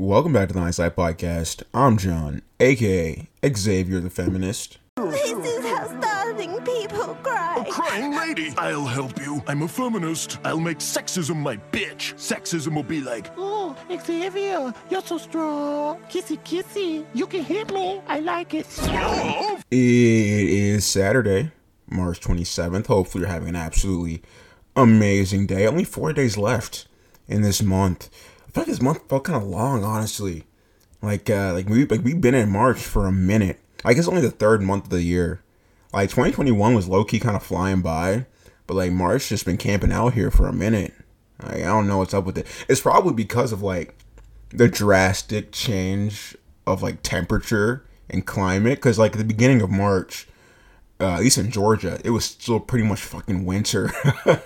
Welcome back to the Hindsight Podcast. I'm John, aka Xavier the Feminist. This is how starving people cry. Crying lady, I'll help you. I'm a feminist. I'll make sexism my bitch. Sexism will be like, Oh, Xavier, you're so strong. Kissy, kissy. You can hit me. I like it. It is Saturday, March 27th. Hopefully, you're having an absolutely amazing day. Only four days left in this month. I feel like this month felt kind of long, honestly. Like, uh, like we like we've been in March for a minute. I guess only the third month of the year. Like 2021 was low key kind of flying by, but like March just been camping out here for a minute. Like, I don't know what's up with it. It's probably because of like the drastic change of like temperature and climate. Because like at the beginning of March, uh, at least in Georgia, it was still pretty much fucking winter. like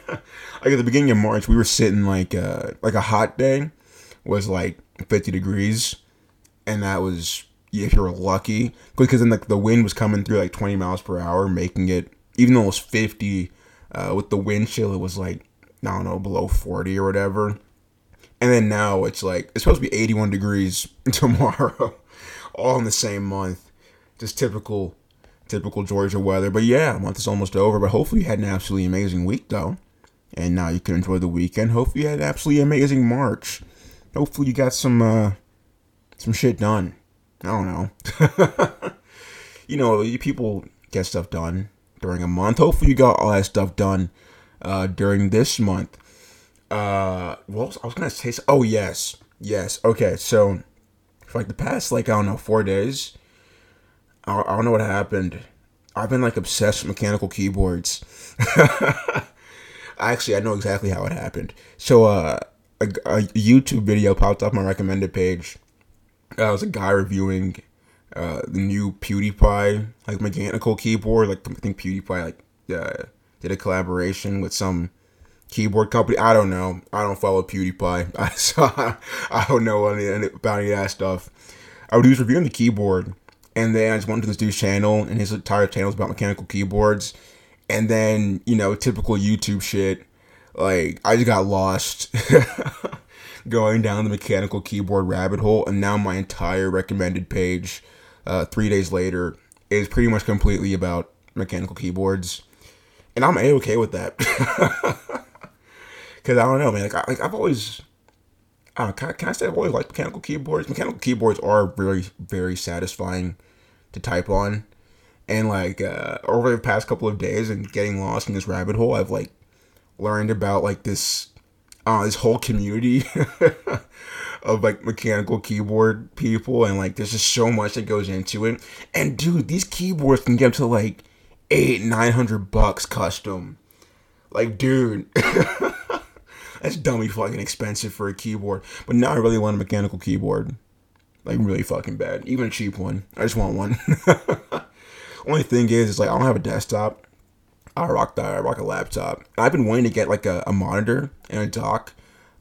at the beginning of March, we were sitting like uh, like a hot day was like 50 degrees, and that was if you were lucky because then like the wind was coming through like 20 miles per hour, making it even though it was 50 uh, with the wind chill, it was like I don't know below 40 or whatever. And then now it's like it's supposed to be 81 degrees tomorrow, all in the same month. Just typical, typical Georgia weather. But yeah, month is almost over. But hopefully you had an absolutely amazing week though, and now you can enjoy the weekend. Hopefully you had an absolutely amazing March. Hopefully you got some uh, some shit done. I don't know. you know, you people get stuff done during a month. Hopefully you got all that stuff done uh, during this month. Uh, well, I was gonna say. Oh yes, yes. Okay, so for like the past like I don't know four days, I, I don't know what happened. I've been like obsessed with mechanical keyboards. Actually, I know exactly how it happened. So, uh, a, a YouTube video popped up my recommended page. Uh, it was a guy reviewing uh, the new PewDiePie like mechanical keyboard. Like I think PewDiePie like uh, did a collaboration with some keyboard company. I don't know. I don't follow PewDiePie. I saw. I don't know any, about any of that stuff. I was reviewing the keyboard, and then I just went to this dude's channel, and his entire channel is about mechanical keyboards. And then you know, typical YouTube shit. Like I just got lost going down the mechanical keyboard rabbit hole, and now my entire recommended page, uh, three days later, is pretty much completely about mechanical keyboards, and I'm a okay with that. Cause I don't know, man. Like, I, like I've always, can, I, can I say I've always liked mechanical keyboards? Mechanical keyboards are very, very satisfying to type on, and like uh, over the past couple of days and getting lost in this rabbit hole, I've like learned about like this uh, this whole community of like mechanical keyboard people and like there's just so much that goes into it. And dude these keyboards can get up to like eight nine hundred bucks custom. Like dude that's dummy fucking expensive for a keyboard. But now i really want a mechanical keyboard. Like really fucking bad. Even a cheap one. I just want one. Only thing is is like i don't have a desktop I rock that. I rock a laptop. I've been wanting to get like a, a monitor and a dock,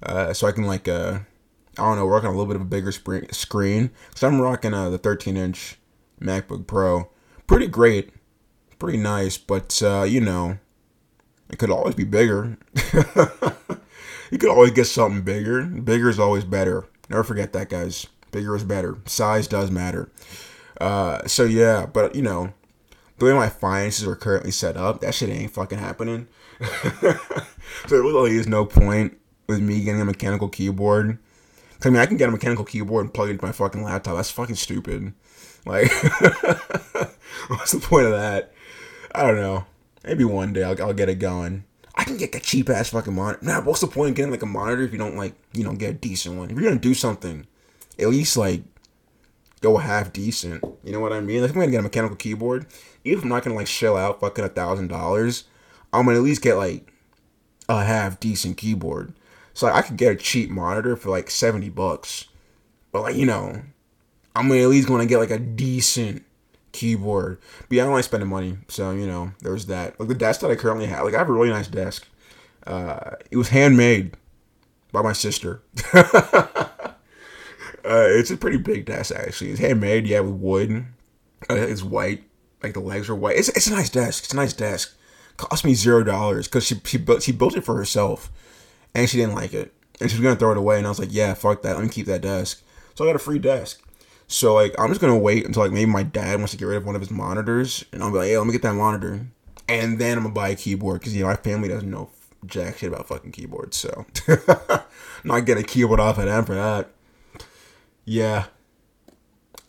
uh, so I can like uh, I don't know, work on a little bit of a bigger screen. Screen. So I'm rocking uh, the 13 inch MacBook Pro. Pretty great, pretty nice, but uh, you know, it could always be bigger. you could always get something bigger. Bigger is always better. Never forget that, guys. Bigger is better. Size does matter. Uh, so yeah, but you know the way my finances are currently set up, that shit ain't fucking happening. so there really is no point with me getting a mechanical keyboard. I mean, I can get a mechanical keyboard and plug it into my fucking laptop. That's fucking stupid. Like, what's the point of that? I don't know. Maybe one day I'll, I'll get it going. I can get a cheap ass fucking monitor. Nah, what's the point of getting like a monitor if you don't like, you know, get a decent one? If you're gonna do something, at least like go half decent. You know what I mean? Like if I'm gonna get a mechanical keyboard, even if I'm not gonna like shell out fucking a thousand dollars, I'm gonna at least get like a half decent keyboard. So like, I could get a cheap monitor for like seventy bucks, but like you know, I'm gonna at least gonna get like a decent keyboard. But yeah, I don't like spending money, so you know, there's that. Like the desk that I currently have, like I have a really nice desk. Uh, it was handmade by my sister. Uh, it's a pretty big desk actually. It's handmade, yeah, with wood. Uh, it's white, like the legs are white. It's, it's a nice desk. It's a nice desk. Cost me zero dollars because she she built she built it for herself, and she didn't like it, and she was gonna throw it away. And I was like, yeah, fuck that. Let me keep that desk. So I got a free desk. So like I'm just gonna wait until like maybe my dad wants to get rid of one of his monitors, and I'll be like, hey, let me get that monitor, and then I'm gonna buy a keyboard because you know my family doesn't know jack shit about fucking keyboards, so not get a keyboard off of them for that. Yeah,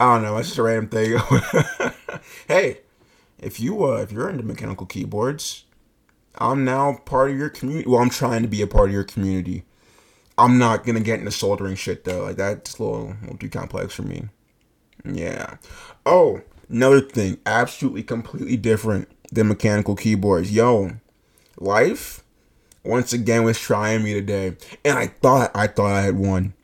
I don't know. It's just a random thing. hey, if you uh if you're into mechanical keyboards, I'm now part of your community. Well, I'm trying to be a part of your community. I'm not gonna get into soldering shit though. Like that's a little, little too complex for me. Yeah. Oh, another thing, absolutely completely different than mechanical keyboards. Yo, life once again was trying me today, and I thought I thought I had won.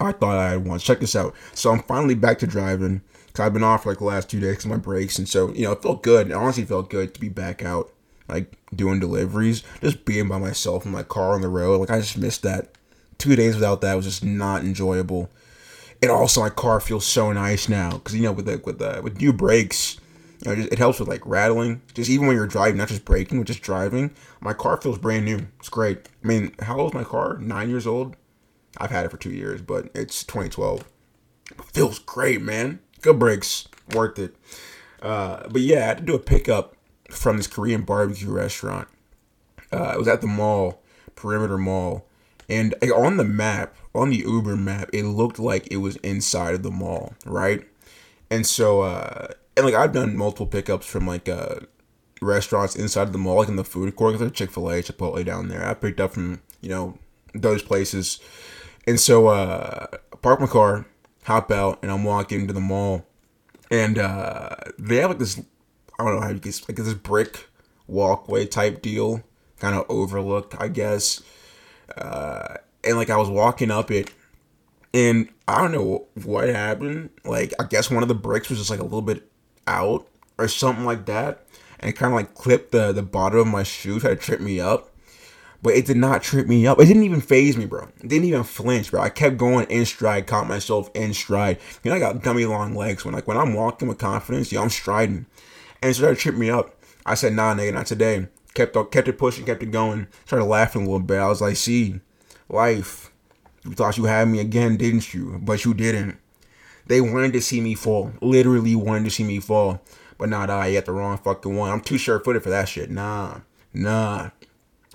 I thought I had won. Check this out. So I'm finally back to driving. Cause I've been off for like the last two days my brakes, and so you know it felt good. It honestly felt good to be back out, like doing deliveries, just being by myself in my car on the road. Like I just missed that. Two days without that was just not enjoyable. And also, my car feels so nice now because you know with the, with the, with new brakes, you know, it helps with like rattling. Just even when you're driving, not just braking, but just driving. My car feels brand new. It's great. I mean, how old is my car? Nine years old. I've had it for two years, but it's 2012. It feels great, man. Good brakes, worth it. Uh, but yeah, I had to do a pickup from this Korean barbecue restaurant. Uh, it was at the mall, Perimeter Mall, and on the map, on the Uber map, it looked like it was inside of the mall, right? And so, uh, and like I've done multiple pickups from like uh, restaurants inside of the mall, like in the food court, like Chick Fil A, Chipotle down there. I picked up from you know those places, and so uh, park my car, hop out, and I'm walking to the mall, and uh, they have like this, I don't know how you guess, like this brick walkway type deal, kind of overlook, I guess. Uh, and like I was walking up it, and I don't know what happened. Like I guess one of the bricks was just like a little bit out or something like that, and kind of like clipped the the bottom of my shoe, tried to trip me up. But it did not trip me up. It didn't even phase me, bro. It didn't even flinch, bro. I kept going in stride, caught myself in stride. You know, I got dummy long legs. When like when I'm walking with confidence, yo, I'm striding. And it started to trip me up. I said, nah, nigga, not today. Kept kept it pushing, kept it going. Started laughing a little bit. I was like, see, life. You thought you had me again, didn't you? But you didn't. They wanted to see me fall. Literally wanted to see me fall. But not I at the wrong fucking one. I'm too sure footed for that shit. Nah. Nah.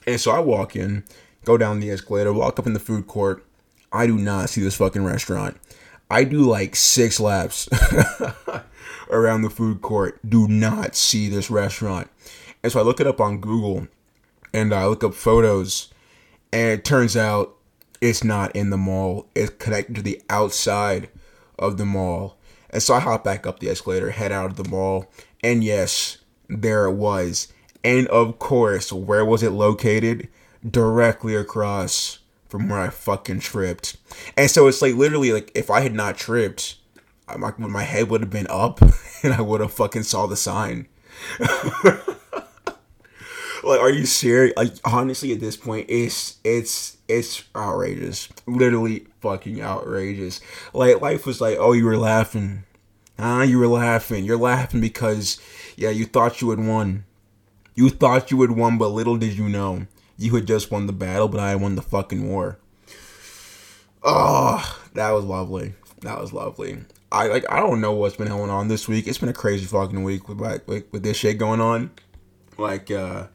And so I walk in, go down the escalator, walk up in the food court. I do not see this fucking restaurant. I do like six laps around the food court. Do not see this restaurant. And so I look it up on Google and I look up photos and it turns out it's not in the mall. It's connected to the outside of the mall. And so I hop back up the escalator, head out of the mall, and yes, there it was. And of course, where was it located? Directly across from where I fucking tripped. And so it's like literally like if I had not tripped, my, my head would have been up and I would have fucking saw the sign. like are you serious? Like honestly at this point it's it's it's outrageous. Literally fucking outrageous. Like life was like oh you were laughing. Ah you were laughing. You're laughing because yeah you thought you had won you thought you had won but little did you know you had just won the battle but i won the fucking war oh that was lovely that was lovely i like i don't know what's been going on this week it's been a crazy fucking week with like with, with this shit going on like uh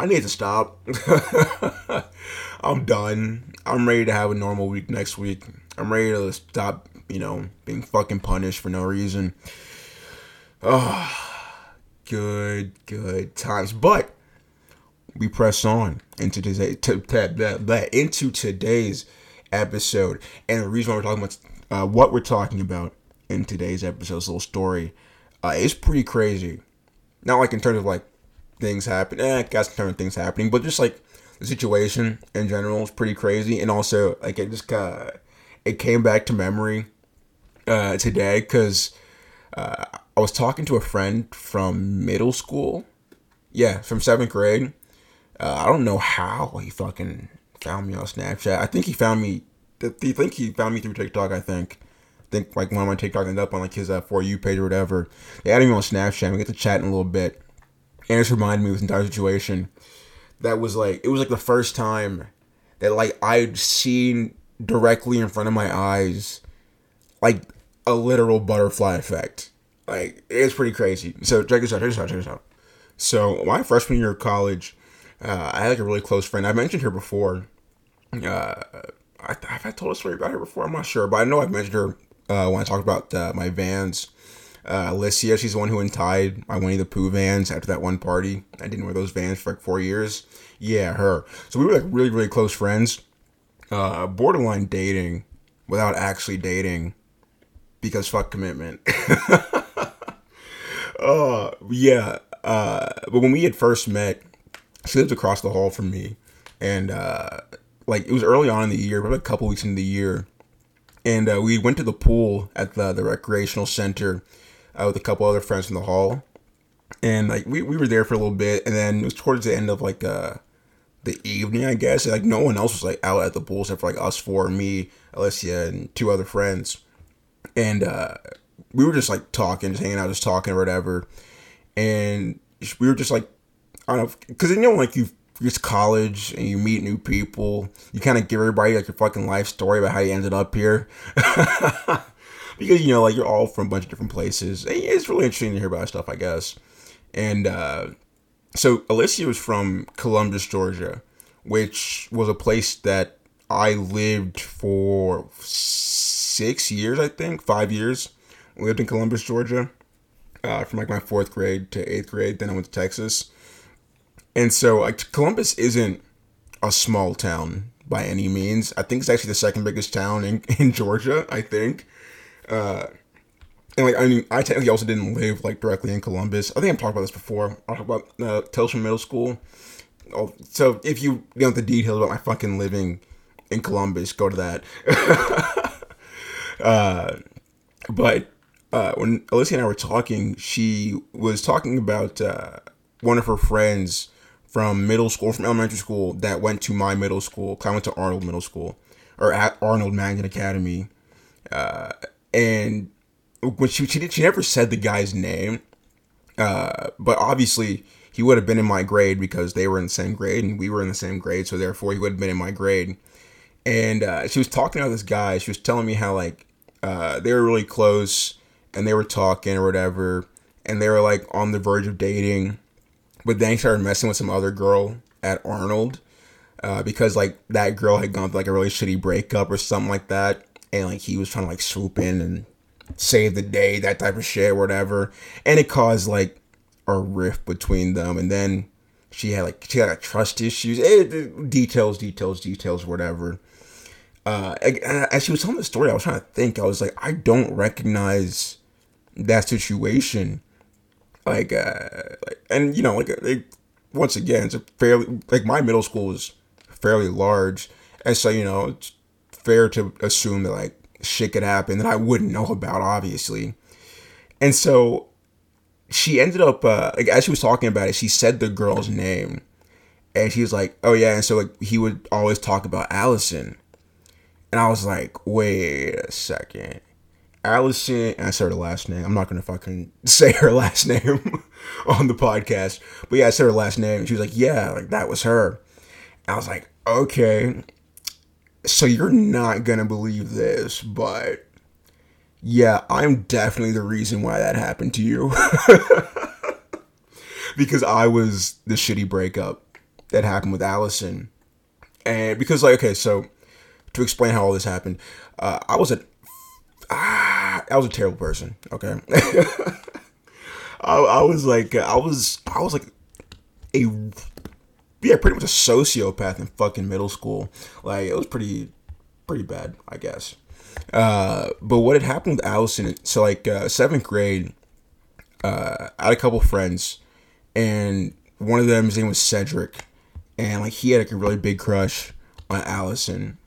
I need to stop. I'm done. I'm ready to have a normal week next week. I'm ready to stop, you know, being fucking punished for no reason. Oh, good, good times. But we press on into today, to, to, into today's episode, and the reason why we're talking about uh, what we're talking about in today's episode, this little story, uh, is pretty crazy. Not like in terms of like things happen. Eh, got some different things happening, but just like the situation in general is pretty crazy. And also, like it just uh, it came back to memory uh, today because uh, I was talking to a friend from middle school. Yeah, from seventh grade. Uh, I don't know how he fucking found me on Snapchat. I think he found me. I think he found me through TikTok. I think. I think like one of my TikTok ended up on like his uh, for you page or whatever. They added me on Snapchat. We get to chat in a little bit and it's reminded me of this entire situation that was like it was like the first time that like I'd seen directly in front of my eyes like a literal butterfly effect. Like it's pretty crazy. So check this out. Check this out. Check this out. So my freshman year of college, uh, I had like a really close friend. I mentioned her before. Uh, I, have I told a story about her before? I'm not sure, but I know I've mentioned her uh, when I talked about uh, my Vans. Uh, Alicia, she's the one who untied my Winnie the Pooh Vans after that one party. I didn't wear those Vans for like four years. Yeah, her. So we were like really, really close friends. Uh, borderline dating without actually dating because fuck commitment. uh, yeah. Uh, but when we had first met, she lived across the hall from me, and uh, like it was early on in the year, probably a couple weeks into the year, and uh, we went to the pool at the the recreational center uh, with a couple other friends from the hall, and like we, we were there for a little bit, and then it was towards the end of like uh the evening, I guess. Like no one else was like out at the pool except for like us four, me, Alicia, and two other friends, and uh we were just like talking, just hanging out, just talking or whatever, and we were just like I don't know, because you know like you it's college and you meet new people. You kind of give everybody like your fucking life story about how you ended up here. because, you know, like you're all from a bunch of different places. And it's really interesting to hear about stuff, I guess. And uh, so Alicia was from Columbus, Georgia, which was a place that I lived for six years, I think, five years. Lived in Columbus, Georgia, uh, from like my fourth grade to eighth grade. Then I went to Texas and so like Columbus isn't a small town by any means. I think it's actually the second biggest town in, in Georgia, I think. Uh, and like I mean, I technically also didn't live like directly in Columbus. I think I've talked about this before. I talked about uh, Telstra Middle School. Oh, so if you know the details about my fucking living in Columbus, go to that. uh, but uh, when Alicia and I were talking, she was talking about uh, one of her friends from middle school, from elementary school, that went to my middle school. I went to Arnold Middle School or at Arnold Magnet Academy, uh, and when she she, did, she never said the guy's name, uh, but obviously he would have been in my grade because they were in the same grade and we were in the same grade, so therefore he would have been in my grade. And uh, she was talking about this guy. She was telling me how like uh, they were really close and they were talking or whatever, and they were like on the verge of dating but then he started messing with some other girl at Arnold uh, because like that girl had gone through like a really shitty breakup or something like that, and like he was trying to like swoop in and save the day, that type of shit, whatever, and it caused like a rift between them, and then she had like she had like trust issues, it, eh, details, details, details, whatever. Uh, as she was telling the story, I was trying to think. I was like, I don't recognize that situation like uh like and you know like, like once again it's a fairly like my middle school was fairly large and so you know it's fair to assume that like shit could happen that I wouldn't know about obviously. And so she ended up uh like as she was talking about it she said the girl's name and she was like oh yeah and so like he would always talk about Allison. And I was like wait a second Allison, I said her last name. I'm not gonna fucking say her last name on the podcast, but yeah, I said her last name. she was like, "Yeah, like that was her." I was like, "Okay, so you're not gonna believe this, but yeah, I'm definitely the reason why that happened to you." because I was the shitty breakup that happened with Allison. And because, like, okay, so to explain how all this happened, uh, I was at ah, I was a terrible person. Okay, I, I was like, I was, I was like a yeah, pretty much a sociopath in fucking middle school. Like it was pretty, pretty bad, I guess. Uh, but what had happened with Allison? So like uh, seventh grade, uh, I had a couple friends, and one of them his name was Cedric, and like he had like a really big crush on Allison,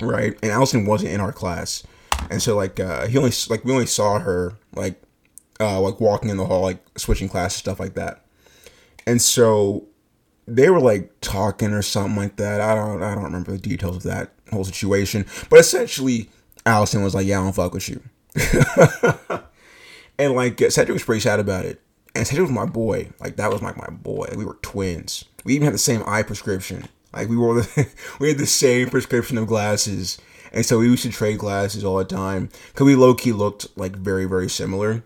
right? And Allison wasn't in our class, and so like uh, he only like we only saw her like uh, like walking in the hall, like switching classes, stuff like that. And so they were like talking or something like that. I don't I don't remember the details of that whole situation, but essentially Allison was like, "Yeah, I don't fuck with you," and like Cedric was pretty sad about it. And Cedric was my boy. Like that was like my boy. we were twins. We even had the same eye prescription. Like we wore the, we had the same prescription of glasses And so we used to trade glasses all the time because we low key looked like very, very similar.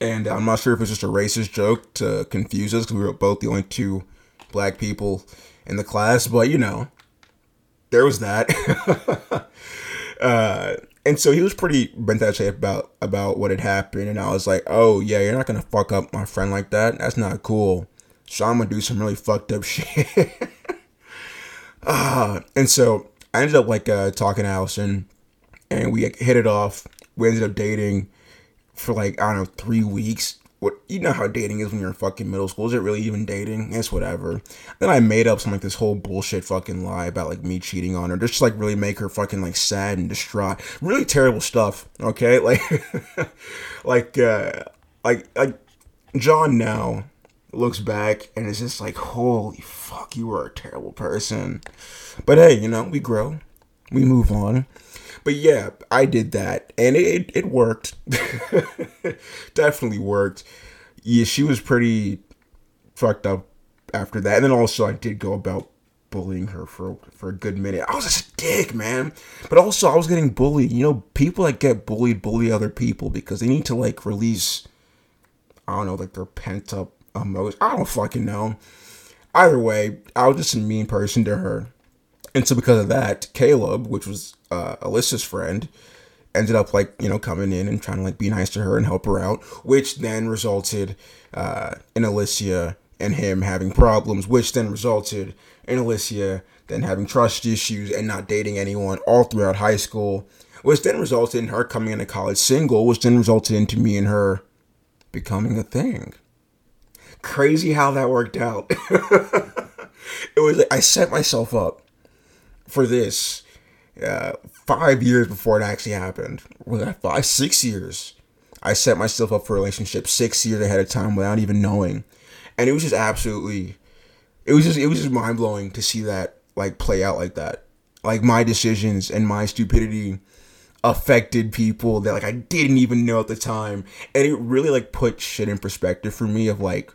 And I'm not sure if it's just a racist joke to confuse us because we were both the only two black people in the class, but you know, there was that. uh, and so he was pretty bent out of shape about about what had happened, and I was like, "Oh yeah, you're not gonna fuck up my friend like that. That's not cool." So I'm gonna do some really fucked up shit. uh, and so I ended up like uh, talking to Allison, and we hit it off. We ended up dating for like I don't know three weeks. What you know how dating is when you're in fucking middle school? Is it really even dating? It's whatever. Then I made up some like this whole bullshit fucking lie about like me cheating on her, just to, like really make her fucking like sad and distraught. Really terrible stuff. Okay, like like uh like like John now looks back and is just like, holy fuck, you were a terrible person. But hey, you know, we grow, we move on. But yeah, I did that and it, it, worked. Definitely worked. Yeah, she was pretty fucked up after that. And then also, I did go about bullying her for for a good minute. I was just a dick, man. But also, I was getting bullied. You know, people that get bullied bully other people because they need to like release. I don't know, like their pent up I don't fucking know. Either way, I was just a mean person to her. And so because of that, Caleb, which was uh, Alicia's friend, ended up like you know coming in and trying to like be nice to her and help her out, which then resulted uh, in Alicia and him having problems, which then resulted in Alicia then having trust issues and not dating anyone all throughout high school, which then resulted in her coming into college single, which then resulted into me and her becoming a thing. Crazy how that worked out. it was like I set myself up for this uh, five years before it actually happened. Well, five, six years. I set myself up for a relationship six years ahead of time without even knowing, and it was just absolutely, it was just it was just mind blowing to see that like play out like that. Like my decisions and my stupidity affected people that like I didn't even know at the time, and it really like put shit in perspective for me of like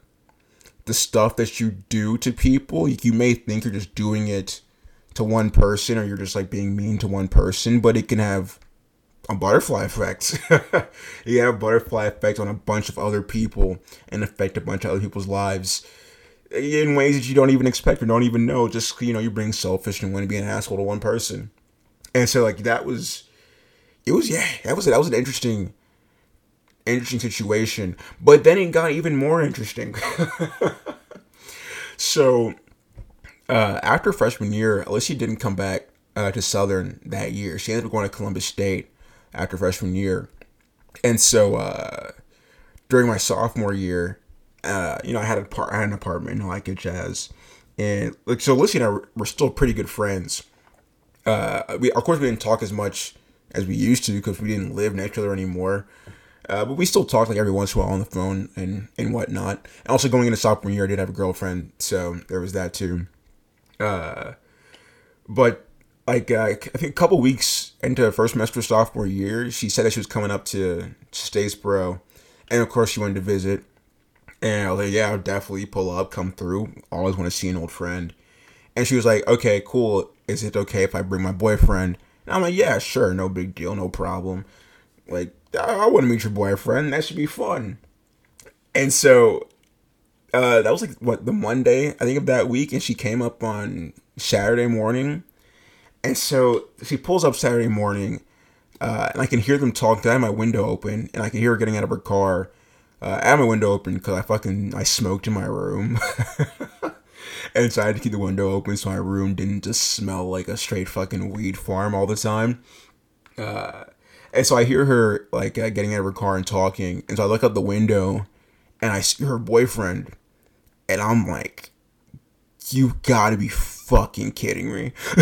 the stuff that you do to people. You may think you're just doing it to one person or you're just like being mean to one person, but it can have a butterfly effect. you have a butterfly effect on a bunch of other people and affect a bunch of other people's lives in ways that you don't even expect or don't even know. Just you know, you're being selfish and want to be an asshole to one person, and so like that was, it was yeah, that was that was an interesting, interesting situation. But then it got even more interesting. so uh, after freshman year, Alicia didn't come back uh, to Southern that year. She ended up going to Columbus State after freshman year. And so uh, during my sophomore year, uh, you know, I had, a par- I had an apartment in like a jazz. And like, so Alicia and I were, still pretty good friends. Uh, we, of course, we didn't talk as much as we used to because we didn't live next to other anymore. Uh, but we still talked like every once in a while on the phone and, and whatnot. And also going into sophomore year, I did have a girlfriend, so there was that too. Uh, but like uh, I think a couple weeks into first semester sophomore year, she said that she was coming up to Statesboro, and of course she wanted to visit. And I was like, yeah, I'll definitely pull up, come through. Always want to see an old friend. And she was like, okay, cool. Is it okay if I bring my boyfriend? And I'm like, yeah, sure, no big deal, no problem. Like, I want to meet your boyfriend. That should be fun. And so uh, that was like what the Monday I think of that week, and she came up on Saturday morning, and so she pulls up Saturday morning, uh, and I can hear them talk. I have my window open, and I can hear her getting out of her car. Uh, I have my window open because I fucking I smoked in my room, and so I had to keep the window open so my room didn't just smell like a straight fucking weed farm all the time. Uh, and so I hear her like uh, getting out of her car and talking, and so I look out the window, and I see her boyfriend and I'm like, you gotta be fucking kidding me.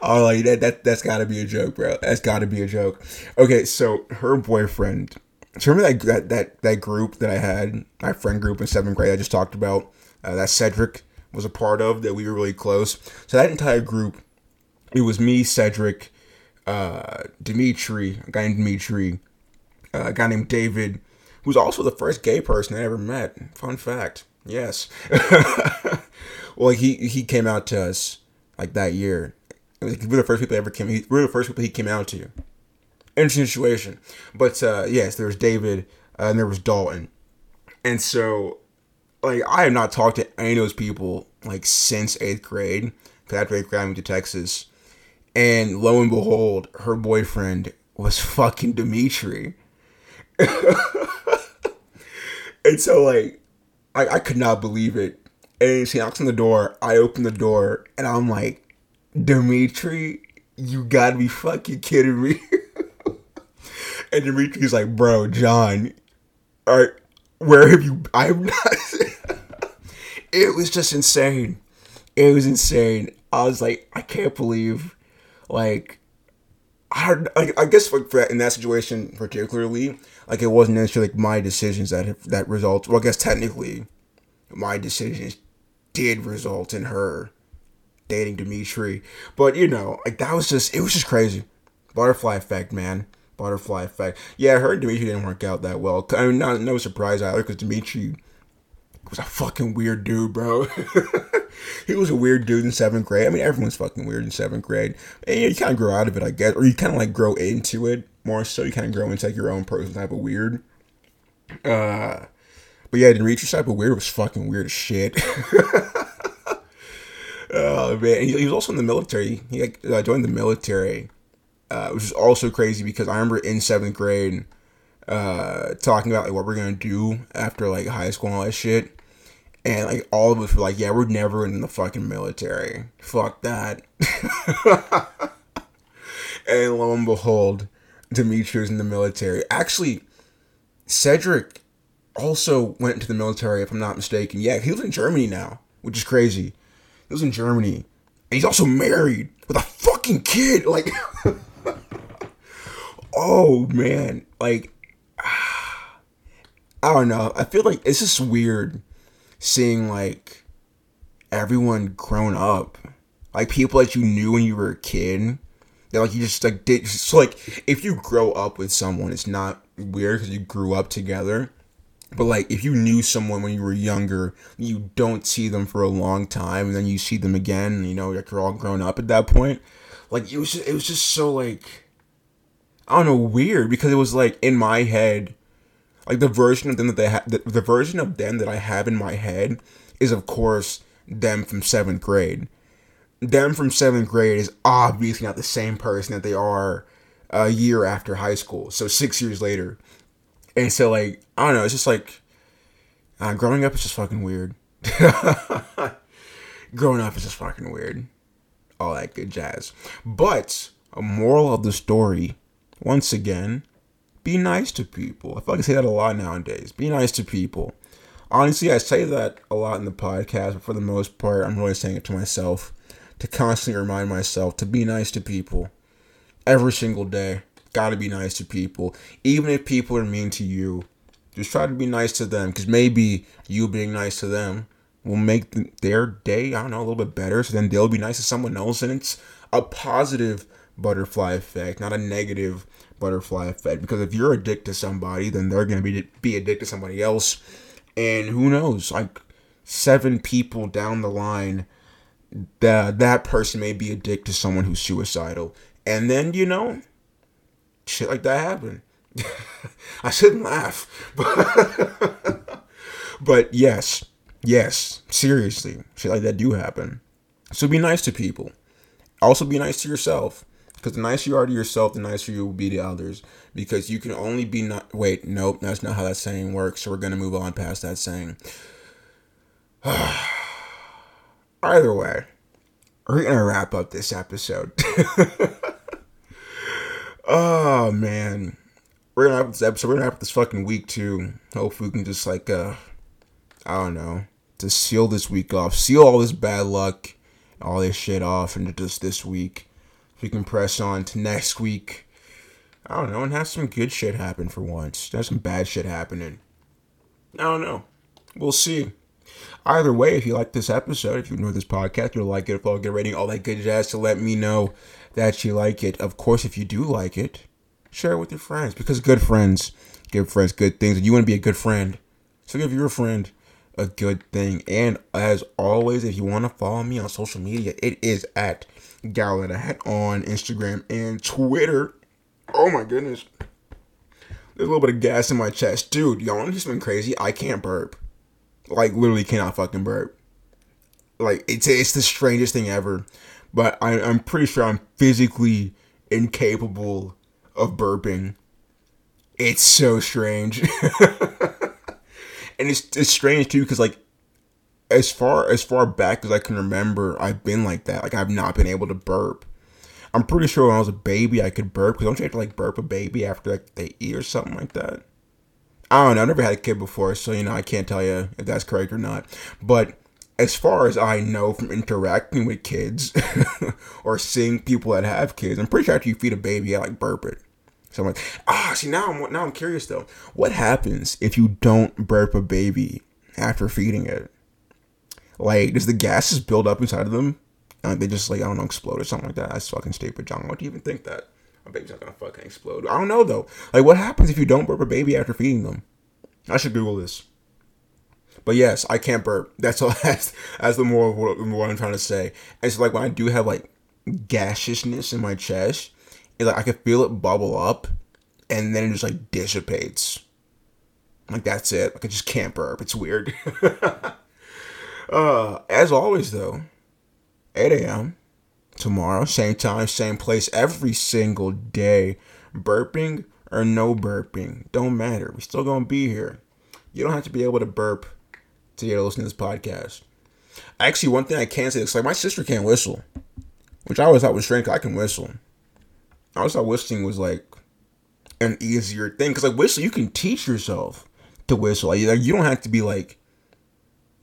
oh, like that, that that's gotta be a joke, bro. That's gotta be a joke. Okay, so her boyfriend. So remember that that that, that group that I had, my friend group in seventh grade I just talked about, uh, that Cedric was a part of, that we were really close. So that entire group, it was me, Cedric, uh, Dimitri, a guy named Dimitri, uh, a guy named David, who's also the first gay person I ever met. Fun fact. Yes. well, he he came out to us like that year, Like, we're the first people ever came. We're the first people he came out to. Interesting situation, but uh, yes, there was David uh, and there was Dalton, and so like I have not talked to any of those people like since eighth grade. Cause after eighth grade, I moved to Texas, and lo and behold, her boyfriend was fucking Dimitri. and so like I, I could not believe it. And she knocks on the door. I open the door and I'm like, Dimitri, you gotta be fucking kidding me. and Dimitri's like, bro, John, all right, where have you I'm not it was just insane. It was insane. I was like, I can't believe like I, I, I guess for, for in that situation particularly, like it wasn't necessarily like my decisions that that result. Well, I guess technically, my decisions did result in her dating Dimitri, but you know, like that was just it was just crazy. Butterfly effect, man. Butterfly effect. Yeah, her and Dimitri didn't work out that well. I mean, not no surprise either, because Dimitri was a fucking weird dude, bro. he was a weird dude in seventh grade. I mean, everyone's fucking weird in seventh grade. And you, kind of grow out of it, I guess, or you kind of like grow into it more so. You kind of grow into like your own personal type of weird. Uh, but yeah, Dimitri's type of weird was fucking weird as shit. oh man, he, he, was also in the military. He uh, joined the military, uh, which is also crazy because I remember in seventh grade. Uh, talking about like what we're gonna do after like high school and all that shit and like all of us were like, yeah, we're never in the fucking military. Fuck that. and lo and behold, Dimitri's in the military. Actually, Cedric also went into the military, if I'm not mistaken. Yeah, he lives in Germany now, which is crazy. He lives in Germany. And he's also married with a fucking kid. Like, oh man. Like, I don't know. I feel like it's just weird seeing like everyone grown up, like people that you knew when you were a kid. That like you just like did so like if you grow up with someone, it's not weird because you grew up together. But like if you knew someone when you were younger, you don't see them for a long time, and then you see them again, you know, like you're all grown up at that point. Like it was, just, it was just so like, I don't know, weird because it was like in my head, like the version of them that they have, the, the version of them that I have in my head is of course them from seventh grade. Them from seventh grade is obviously not the same person that they are a year after high school. So six years later, and so like I don't know, it's just like uh, growing up is just fucking weird. growing up is just fucking weird. All that good jazz. But a moral of the story, once again, be nice to people. I feel like I say that a lot nowadays. Be nice to people. Honestly, I say that a lot in the podcast, but for the most part, I'm really saying it to myself to constantly remind myself to be nice to people every single day. Gotta be nice to people. Even if people are mean to you, just try to be nice to them because maybe you being nice to them will make their day, I don't know, a little bit better. So then they'll be nice to someone else. And it's a positive butterfly effect, not a negative butterfly effect. Because if you're addicted to somebody, then they're gonna be be addicted to somebody else, and who knows? Like seven people down the line, that that person may be addicted to someone who's suicidal, and then you know, shit like that happen. I shouldn't laugh, but, but yes, yes, seriously, shit like that do happen. So be nice to people. Also, be nice to yourself. Because the nicer you are to yourself, the nicer you will be to others. Because you can only be not. Wait, nope, that's not how that saying works. So we're going to move on past that saying. Either way, we're going to wrap up this episode. oh, man. We're going to wrap this episode. We're going to wrap this fucking week too. Hopefully, we can just, like, uh, I don't know, to seal this week off. Seal all this bad luck, all this shit off into just this week we can press on to next week. I don't know, and have some good shit happen for once. There's some bad shit happening. I don't know. We'll see. Either way, if you like this episode, if you enjoy this podcast, you'll like it, follow, get rating, all that good jazz to let me know that you like it. Of course, if you do like it, share it with your friends because good friends give friends good things, and you want to be a good friend. So give your friend a good thing. And as always, if you want to follow me on social media, it is at Galata on Instagram and Twitter. Oh my goodness. There's a little bit of gas in my chest. Dude, y'all want to something crazy? I can't burp. Like, literally cannot fucking burp. Like, it's, it's the strangest thing ever. But I, I'm pretty sure I'm physically incapable of burping. It's so strange. and it's, it's strange too because, like, as far as far back as I can remember, I've been like that. Like I've not been able to burp. I'm pretty sure when I was a baby I could burp because don't you have to like burp a baby after like they eat or something like that? I don't know. I never had a kid before, so you know I can't tell you if that's correct or not. But as far as I know from interacting with kids or seeing people that have kids, I'm pretty sure after you feed a baby, I like burp it. So I'm like, ah, see now I'm now I'm curious though. What happens if you don't burp a baby after feeding it? Like, does the gases build up inside of them? And they just like I don't know explode or something like that. That's fucking stupid, John. What do you even think that? My baby's not gonna fucking explode. I don't know though. Like, what happens if you don't burp a baby after feeding them? I should Google this. But yes, I can't burp. That's all. That's, that's the more what, what I'm trying to say. It's so like when I do have like gaseousness in my chest, it's like I can feel it bubble up, and then it just like dissipates. Like that's it. Like I just can't burp. It's weird. Uh, as always, though, 8 a.m. tomorrow, same time, same place, every single day. Burping or no burping, don't matter. We're still gonna be here. You don't have to be able to burp to get to listen to this podcast. Actually, one thing I can say is like my sister can't whistle, which I always thought was strange. I can whistle. I always thought whistling was like an easier thing because like whistle, you can teach yourself to whistle. Like, you don't have to be like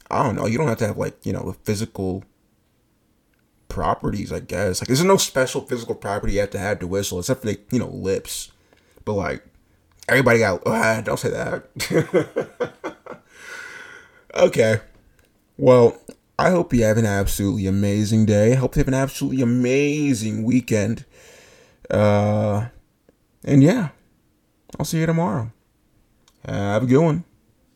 I don't know. You don't have to have like you know physical properties. I guess like there's no special physical property you have to have to whistle except for the you know lips. But like everybody got. Uh, don't say that. okay. Well, I hope you have an absolutely amazing day. I hope you have an absolutely amazing weekend. Uh, and yeah, I'll see you tomorrow. Have a good one.